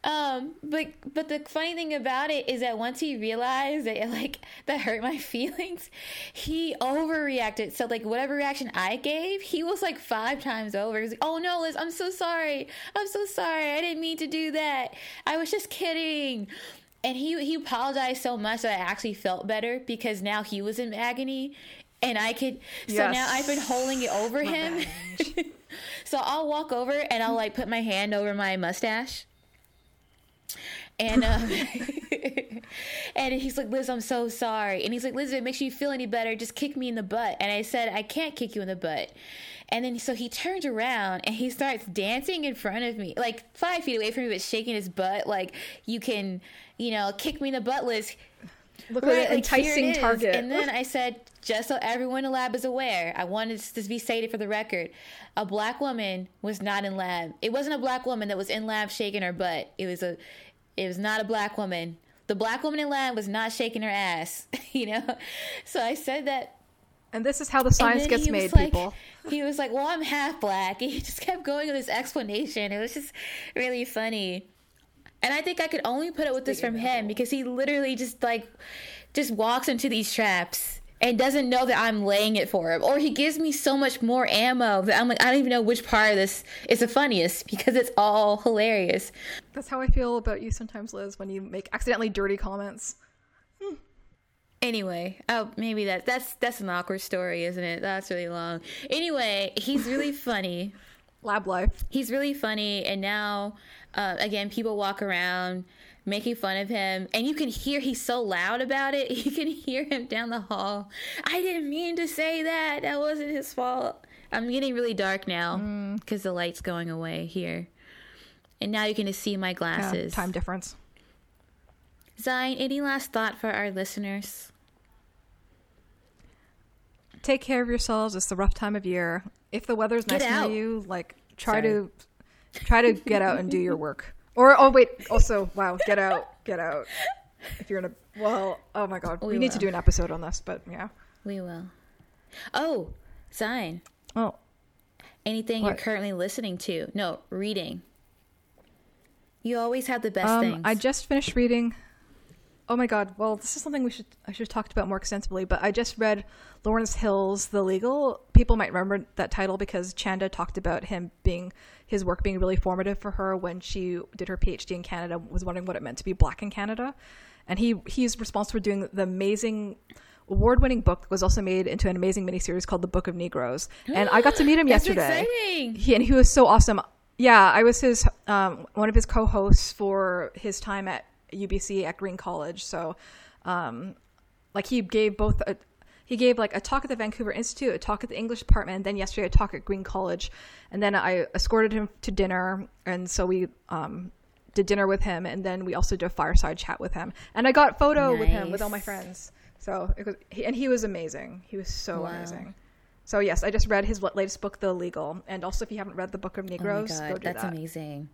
Um, but but the funny thing about it is that once he realized that like that hurt my feelings, he overreacted. So like whatever reaction I gave, he was like five times over. He was like, "Oh no, Liz, I'm so sorry. I'm so sorry. I didn't mean to do that. I was just kidding." And he he apologized so much that I actually felt better because now he was in agony, and I could. So Yes. now I've been holding it over him. so I'll walk over and I'll like put my hand over my mustache and um, and he's like, Liz, I'm so sorry. And he's like, Liz, if it makes you feel any better, just kick me in the butt. And I said, I can't kick you in the butt. And then so he turns around and he starts dancing in front of me, like five feet away from me, but shaking his butt, like you can, you know, kick me in the butt, Liz. Look Right, like, enticing target. And then I said, just so everyone in the lab is aware, I wanted this to be stated for the record. A black woman was not in lab. It wasn't a black woman that was in lab shaking her butt. It was a, it was not a black woman. The black woman in lab was not shaking her ass. You know, so I said that. and this is how the science gets made, like- people. He was like, "Well, I'm half black." He just kept going with this explanation. It was just really funny. And I think I could only put it with this from him because he literally just like just walks into these traps and doesn't know that I'm laying it for him. Or he gives me so much more ammo that I'm like, I don't even know which part of this is the funniest because it's all hilarious. That's how I feel about you sometimes, Liz, when you make accidentally dirty comments. Hmm. Anyway, oh, maybe that that's that's an awkward story, isn't it? That's really long. Anyway, he's really funny. Lab life. He's really funny, and now, uh, again, people walk around making fun of him, and you can hear he's so loud about it. You can hear him down the hall. I didn't mean to say that. That wasn't his fault. I'm getting really dark now because the light's going away here, and now you can just see my Yeah, glasses. time difference. Xine, any last thought for our listeners? Take care of yourselves. It's the rough time of year. If the weather's nice out. you, like try Sorry. to try to get out and do your work. Or oh wait, also wow, get out, get out. If you're in a well, oh my god, we, We need to do an episode on this, but yeah. We will. Oh, sign. Oh, anything you're currently listening to? No, reading. You always have the best um, things. I just finished reading. Oh my god! Well, this is something we should I should have talked about more extensively. But I just read Lawrence Hill's *The Illegal*. People might remember that title because Chanda talked about him being his work being really formative for her when she did her PhD in Canada. Was wondering what it meant to be black in Canada, and he he's responsible for doing the amazing. Award-winning book that was also made into an amazing miniseries called *The Book of Negroes*, and I got to meet him yesterday he and he was so awesome. Yeah, I was his um, one of his co-hosts for his time at UBC at Green College. So, um, like he gave both a, he gave like a talk at the Vancouver Institute, a talk at the English department, and then yesterday a talk at Green College, and then I escorted him to dinner, and so we um, did dinner with him, and then we also did a fireside chat with him, and I got photo with him with all my friends. So it was, he, and he was amazing. He was so Wow. amazing. So yes, I just read his latest book, The Illegal, and also if you haven't read the Book of Oh Negroes, god, go do that's that. amazing.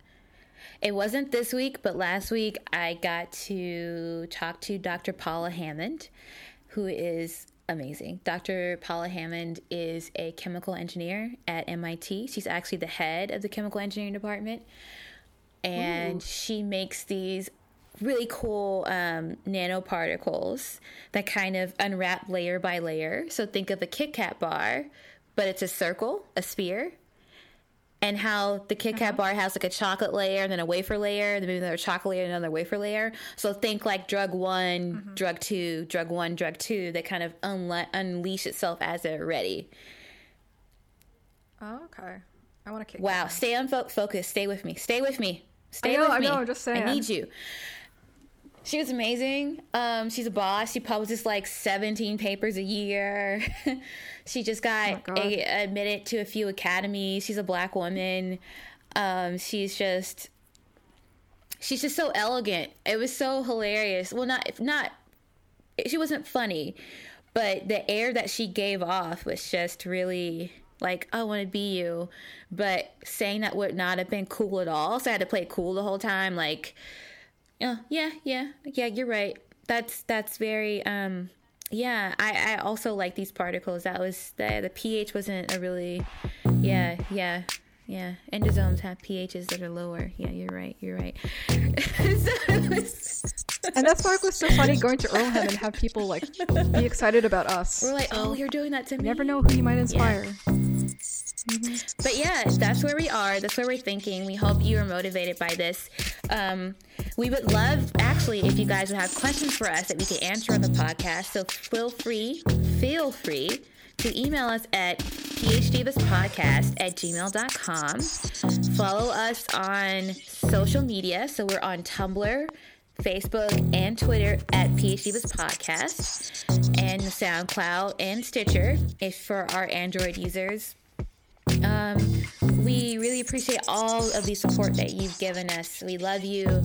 It wasn't this week, but last week I got to talk to Dr. Paula Hammond, who is amazing. Dr. Paula Hammond is a chemical engineer at MIT. She's actually the head of the chemical engineering department, and she makes these really cool um, nanoparticles that kind of unwrap layer by layer. So think of a Kit Kat bar, but it's a circle, a sphere, and how the Kit Kat uh-huh. bar has like a chocolate layer and then a wafer layer, and then another chocolate layer and another wafer layer. So think like drug one, mm-hmm. drug two, drug one, drug two, that kind of unle- unleash itself as they're ready. Oh, okay. I want to kick. Wow, stay on fo- focus. Stay with me. Stay with me. Stay I know, with I me. know, I'm just saying. I need you. She was amazing. Um, she's a boss. She publishes like 17 papers a year. she just got Oh a, admitted to a few academies. She's a black woman. Um, she's just she's just so elegant. It was so hilarious. Well, not if not she wasn't funny, but the air that she gave off was just really like I want to be you. But saying that would not have been cool at all. So I had to play cool the whole time. Like, oh, yeah, yeah, yeah. You're right. That's that's very um. Yeah, I, I also like these particles. That was the the pH wasn't a really, yeah, yeah, yeah. Endosomes have pHs that are lower. Yeah, you're right. You're right. So And that's why it was so funny going to Earlham and have people like be excited about us. we're like, oh, you're doing that to me. Never know who you might inspire. But yeah, that's where we are. That's where we're thinking. We hope you are motivated by this. Um, we would love, actually, if you guys would have questions for us that we can answer on the podcast. So feel free, feel free to email us at phdthispodcast at gmail.com. Follow us on social media. So we're on Tumblr, Facebook, and Twitter at PhD This Podcast, and SoundCloud and Stitcher if for our Android users. Um, we really appreciate all of the support that you've given us. We love you.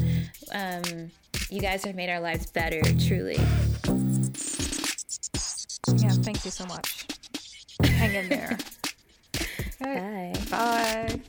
Um, you guys have made our lives better, truly. Yeah, thank you so much. Hang in there. Bye. bye.